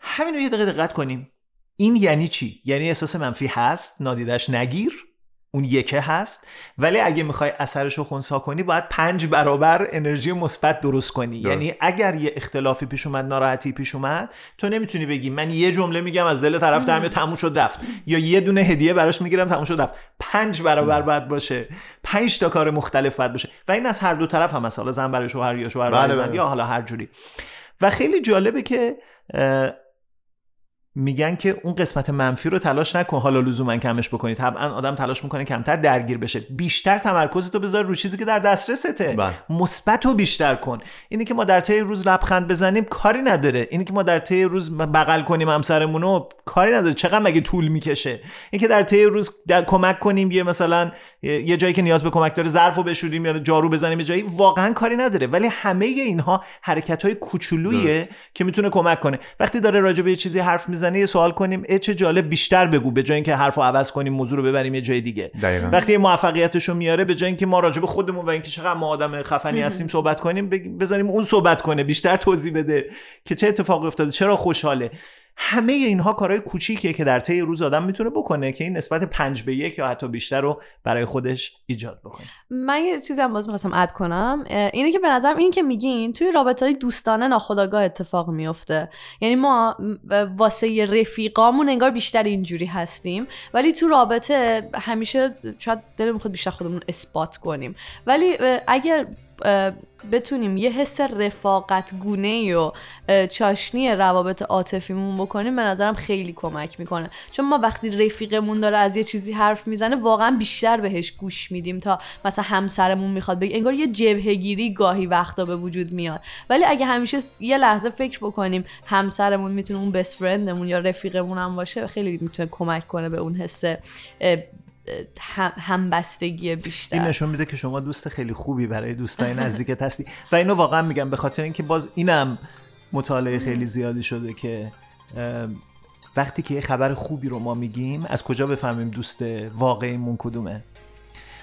Speaker 3: همین رو یه دقیقه دقت کنیم. این یعنی چی؟ یعنی احساس منفی هست نادیدش نگیر اون یکه هست. ولی اگه می‌خوای اثرش رو خونسا کنی باید پنج برابر انرژی مثبت درست کنی. یعنی اگر یه اختلافی پیش اومد ناراحتی پیش اومد تو نمی‌تونی بگی من یه جمله میگم از دل طرف در تموم شد رفت. یا یه دونه هدیه براش می‌گیرم تموم شد رفت. پنج برابر باید باشه. پنج تا کار مختلف باید باشه. و این از هر دو طرف هم مثلا زن برای شوهر یا شوهر برای بله، زن بله. یا حالا هر جوری. و خیلی جالبه که میگن که اون قسمت منفی رو تلاش نکن حالا لزوما کمش بکنی. طبعا آدم تلاش می‌کنه کمتر درگیر بشه. بیشتر تمرکز تو بذار رو چیزی که در دسترسته.
Speaker 1: بله.
Speaker 3: مثبت رو بیشتر کن. اینی که ما در طی روز لبخند بزنیم کاری نداره. اینی که ما در طی روز بغل کنیم همسرمون رو کاری نداره. چقدر مگه طول می‌کشه؟ این که در طی روز در کمک کنیم یه مثلا یه جایی که نیاز به کمک داره ظرفو بشوریم یا جارو بزنیم یه جایی واقعا کاری نداره. ولی همه اینها حرکت های کوچولوییه که می‌تونه کمک کنه. وقتی داره راجع به یه چیزی حرف می‌زنه یه سوال کنیم ای چه جالب بیشتر بگو به جای اینکه حرفو عوض کنیم موضوع رو ببریم یه جای دیگه.
Speaker 1: دقیقا.
Speaker 3: وقتی یه موفقیتشو میاره به جای اینکه ما راجع به خودمون و اینکه چقدر ما آدم خفنی هستیم صحبت کنیم بزنیم اون صحبت کنه بیشتر توضیح بده که چه اتفاقی افتاده چرا خوشحاله. همه اینها کارهای کوچیکیه که در طی روز آدم می‌تونه بکنه که این نسبت پنج به یک یا حتی بیشتر رو برای خودش ایجاد بکنه.
Speaker 2: من یه چیزی هم باز می‌خواستم اد کنم. اینه که به نظرم این که میگین توی رابطه های دوستانه ناخداگاه اتفاق میفته یعنی ما واسه رفیقامون انگار بیشتر اینجوری هستیم. ولی تو رابطه همیشه شاید دلمون خود بیشتر خودمون اثبات کنیم. ولی اگر بتونیم یه حس رفاقت گونه و چاشنی روابط عاطفیمون بکنیم به نظرم خیلی کمک می‌کنه. چون ما وقتی رفیقمون داره از یه چیزی حرف می‌زنه واقعا بیشتر بهش گوش میدیم تا مثلا همسرمون می‌خواد بگه. انگار یه جبهگیری گاهی وقتا به وجود میاد. ولی اگه همیشه یه لحظه فکر بکنیم همسرمون می‌تونه اون بست فرندمون یا رفیقمون هم باشه خیلی می‌تونه کمک کنه به اون حس همبستگی بیشتر.
Speaker 3: این نشون میده که شما دوست خیلی خوبی برای دوستای نزدیکت هستی. و اینو واقعا میگم به خاطر اینکه باز اینم مطالعه خیلی زیادی شده که وقتی که یه خبر خوبی رو ما میگیم از کجا بفهمیم دوست واقعیمون کدومه؟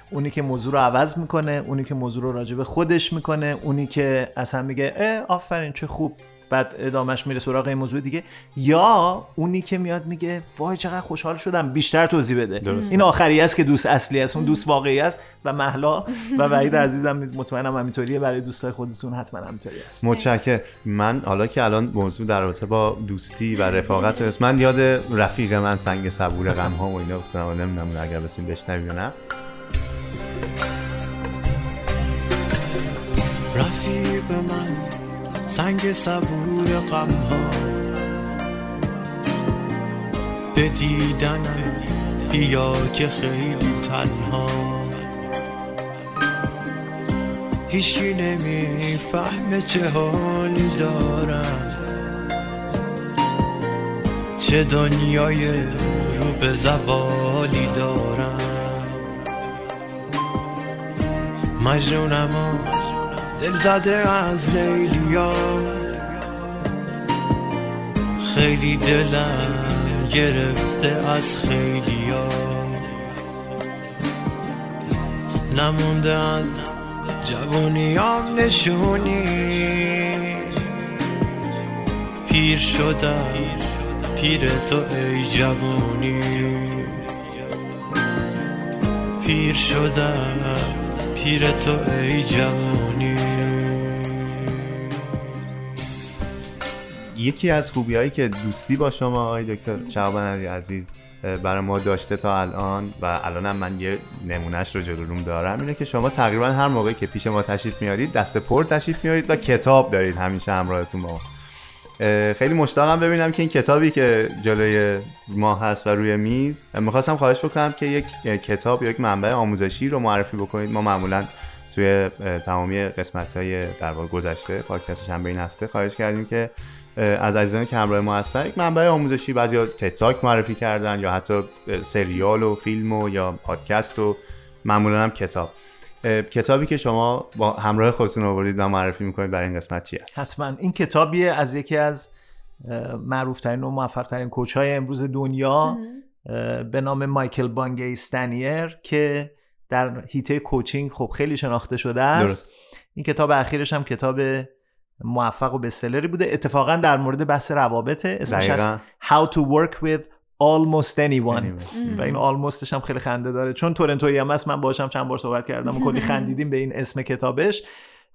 Speaker 3: اونی که موضوع رو عوض می‌کنه اونی که موضوع رو راجع خودش می‌کنه اونی که اصلا میگه آفرین چه خوب. بعد ادامش میره سراغ این موضوع دیگه. یا اونی که میاد میگه وای چقدر خوشحال شدم بیشتر توضیح بده.
Speaker 1: درست.
Speaker 3: این آخری است که دوست اصلی است اون دوست واقعی است و محلا و وحید عزیزم مطمئنم همینطوریه. برای دوستای خودتون حتما همینطوری است.
Speaker 1: متشکر من حالا که الان موضوع در رابطه با دوستی و رفاقت است من یاد رفیق من سنگ صبور غم ها و اینا افتادم و نمی‌دونم اگر بتونیم بشنویم یا نه.
Speaker 4: رفیق من. سنگ صبور غم ها به دیدنم بیا که خیلی تنها. هیچی نمی‌فهمه چه حالی دارم. چه دنیای رو به زوالی دارم. مجنونم دل زده از لیلیا خیلی دلم گرفته از خیلیا نمونده از جوونیام نشونی. پیر شدم پیر تو ای جوونی پیر شدم پیر تو ای جوونی
Speaker 1: یکی از خوبی هایی که دوستی با شما آقای دکتر شعبان عزیز برای ما داشته تا الان و الانم من یه نمونهش رو جلو دارم اینه که شما تقریبا هر موقعی که پیش ما تشریف میارید دست پر تشریف میارید و کتاب دارید همیشه همراهتون با ما. خیلی مشتاقم ببینم که این کتابی که جلوی ما هست و روی میز می‌خواستم خواهش بکنم که یک کتاب یا یک منبع آموزشی رو معرفی بکنید. ما معمولا توی تمامی قسمت های در واقع گذشته پادکست شنبه این هفته خواهش کردیم که از عزیزانی که همراه ما هستن یک منبع آموزشی بعضی تتاک معرفی کردن یا حتی سریال و فیلم و یا پادکست و معمولا هم کتاب. کتابی که شما با همراه خودتون آورید و معرفی می‌کنید برای این قسمت چی است؟
Speaker 3: حتما. این کتابیه از یکی از معروف ترین و موفق ترین کوچ های امروز دنیا اه، به نام مایکل بانگی استنیر که در هیته کوچینگ خب خیلی شناخته شده است.
Speaker 1: درست.
Speaker 3: این کتاب اخیرش هم کتاب موفق و بستسلری بوده. اتفاقا در مورد بحث روابطه اسمش. هست How to work with almost anyone. و این آلموستش هم خیلی خنده داره. چون تورنتویی هم هست من باشم چند بار صحبت کردم و کلی خندیدیم به این اسم کتابش.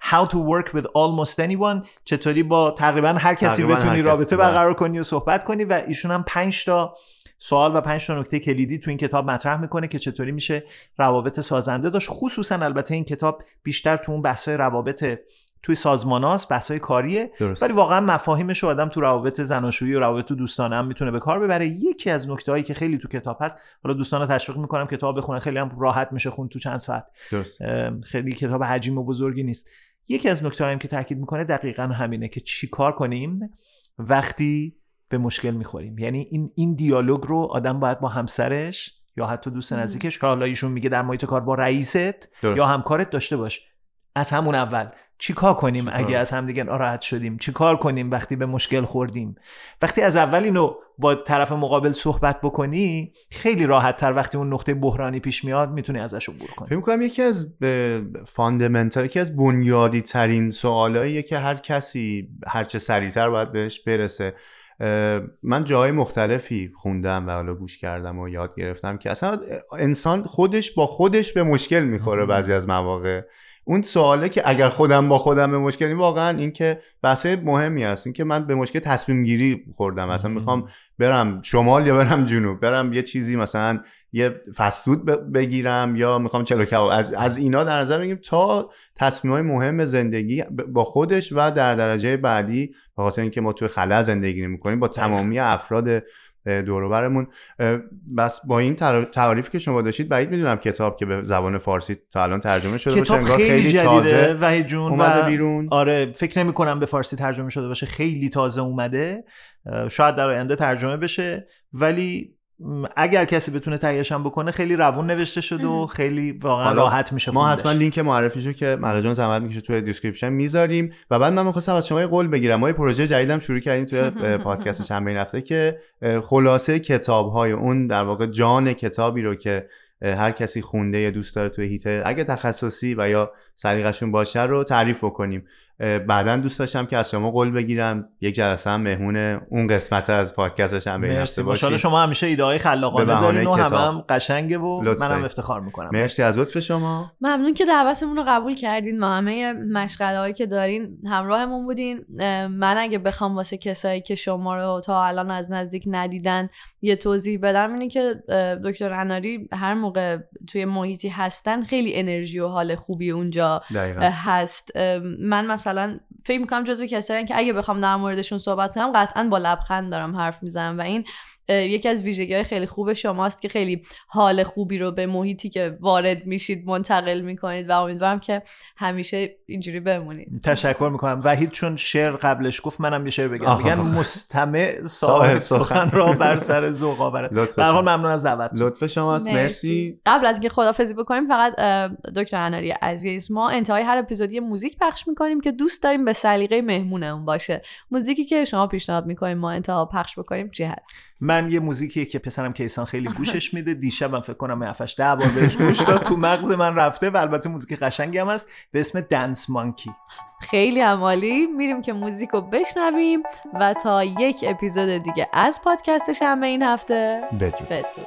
Speaker 3: How to work with almost anyone. چطوری با تقریبا هر کسی
Speaker 1: تقریباً هر
Speaker 3: بتونی
Speaker 1: کسی،
Speaker 3: رابطه
Speaker 1: بله.
Speaker 3: برقرار کنی و صحبت کنی و ایشون هم 5 تا سوال و 5 تا نکته کلیدی تو این کتاب مطرح می‌کنه که چطوری میشه روابط سازنده داشت. خصوصا البته این کتاب بیشتر تو اون بحث‌های روابط توی سازماناست بحث‌های کاریه.
Speaker 1: درست.
Speaker 3: ولی واقعا مفاهیمش رو آدم تو روابط زناشویی و روابط دوستانه هم می‌تونه به کار ببره. یکی از نکته‌هایی که خیلی تو کتاب هست حالا دوستان رو تشویق می‌کنم کتاب بخونن خیلی هم راحت میشه خون تو چند ساعت.
Speaker 1: درست
Speaker 3: خیلی کتاب حجیم و بزرگی نیست. یکی از نکته هم که تاکید می‌کنه دقیقا همینه که چی کار کنیم وقتی به مشکل می‌خوریم. یعنی این این دیالوگ رو آدم باید با همسرش یا حتی دوست نزدیکش که حالا ایشون میگه در محیط کار با رئیست
Speaker 1: درست.
Speaker 3: یا همکارت داشته باش. از همون اول. چی کار کنیم
Speaker 1: چیکار؟
Speaker 3: اگه از همدیگه ناراحت شدیم؟ چی کار کنیم وقتی به مشکل خوردیم؟ وقتی از اول اینو با طرف مقابل صحبت بکنی خیلی راحت تر وقتی اون نقطه بحرانی پیش میاد می‌تونی ازش عبور کنی.
Speaker 1: فکر می‌کنم یکی از fundamental یکی از بنیادی ترین سوالاییه که هر کسی هرچه سریعتر باید بهش برسه. من جای مختلفی خوندم و حالا گوش کردم و یاد گرفتم که اصلا انسان خودش با خودش به مشکل می‌خوره بعضی از مواقع. اون سواله که اگر خودم با خودم به مشکل واقعا این که بحث مهمی هست. این که من به مشکل تصمیم گیری خوردم. مثلا می‌خوام برم شمال یا برم جنوب برم یه چیزی مثلا یه فستود بگیرم یا می‌خوام چلو کباب. از, از اینا در نظر بگیریم تا تصمیم های مهم زندگی با خودش و در درجه بعدی به خاطر اینکه ما توی خلا زندگی می‌کنیم با تمامی افراد دوروبرمون بس با این تعاریفی که شما داشتید بعید می‌دونم کتاب که به زبان فارسی تا الان ترجمه شده
Speaker 3: کتاب
Speaker 1: باشه
Speaker 3: خیلی, خیلی جدیده وحید جون
Speaker 1: اومده و بیرون.
Speaker 3: آره فکر نمی کنم به فارسی ترجمه شده باشه خیلی تازه اومده. شاید در آینده ترجمه بشه ولی اگر کسی بتونه تهیهش هم بکنه خیلی روون نوشته شده و خیلی واقعا راحت میشه
Speaker 1: ما حتما لینک معرفیشو که مرجان زحمت می‌کشه توی description می‌ذاریم و بعد من می‌خواستم از شما قول بگیرم. ما یه پروژه جدیدم شروع کردیم توی پادکست چند بین هفته که خلاصه کتاب های اون در واقع ژانر کتابی رو که هر کسی خونده یا دوست داره توی حیطه اگه تخصصی و یا سلیقشون باشه رو تعریف بکنیم. بعدا دوست داشتم که از شما قول بگیرم. یک جلسه هم مهمون اون قسمت از پادکست هم به
Speaker 3: مرسی. ماشاءالله شما همیشه ایده های خلاقانه دارین و همه هم قشنگه و منم افتخار می‌کنم.
Speaker 1: مرسی. از لطف شما.
Speaker 2: ممنون که دعوتمون رو قبول کردین. ما همه مشغله هایی که دارین همراهمون بودین. من اگه بخوام واسه کسایی که شما رو تا الان از نزدیک ندیدن یه توضیح بدم اینه که دکتر اناری هر موقع توی محیطی هستن خیلی انرژی و حال خوبی اونجا
Speaker 1: دقیقا.
Speaker 2: هست. من مثلا فکر می‌کنم جزو کسایی که اگه بخوام در موردشون صحبت کنم قطعا با لبخند دارم حرف می‌زنم و این
Speaker 6: یکی از ویژگی های خیلی خوب شماست که خیلی حال خوبی رو به محیطی که وارد میشید منتقل می‌کنید و امیدوارم که همیشه اینجوری بمونید.
Speaker 3: تشکر می‌کنم. وحید چون شعر قبلش گفت منم یه شعر بگم. میگن مستمع
Speaker 1: صاحب سخن.
Speaker 3: را بر سر ذوق آورد. به حال ممنون از دعوت
Speaker 1: لطف شماست. مرسی.
Speaker 6: قبل از اینکه خدافظی بکنیم فقط دکتر اناری عزیز ما انتهای هر اپیزودی موزیک پخش می‌کنیم که دوست داریم به سلیقه مهمونمون باشه. موزیکی که شما پیشنهاد می‌کنیم ما انتها پخش بکنیم چی هست؟
Speaker 3: من یه موزیکیه که پسرم کیسان خیلی گوشش میده. دیشب من فکر کنم 7 ده بار بهش گوش داد. تو مغز من رفته و البته موزیک قشنگی هم هست. به اسم دنس مانکی
Speaker 6: خیلی عمالی. میریم که موزیک رو بشنویم و تا یک اپیزود دیگه از پادکست شمه این هفته.
Speaker 1: بدرود,
Speaker 6: بدرود.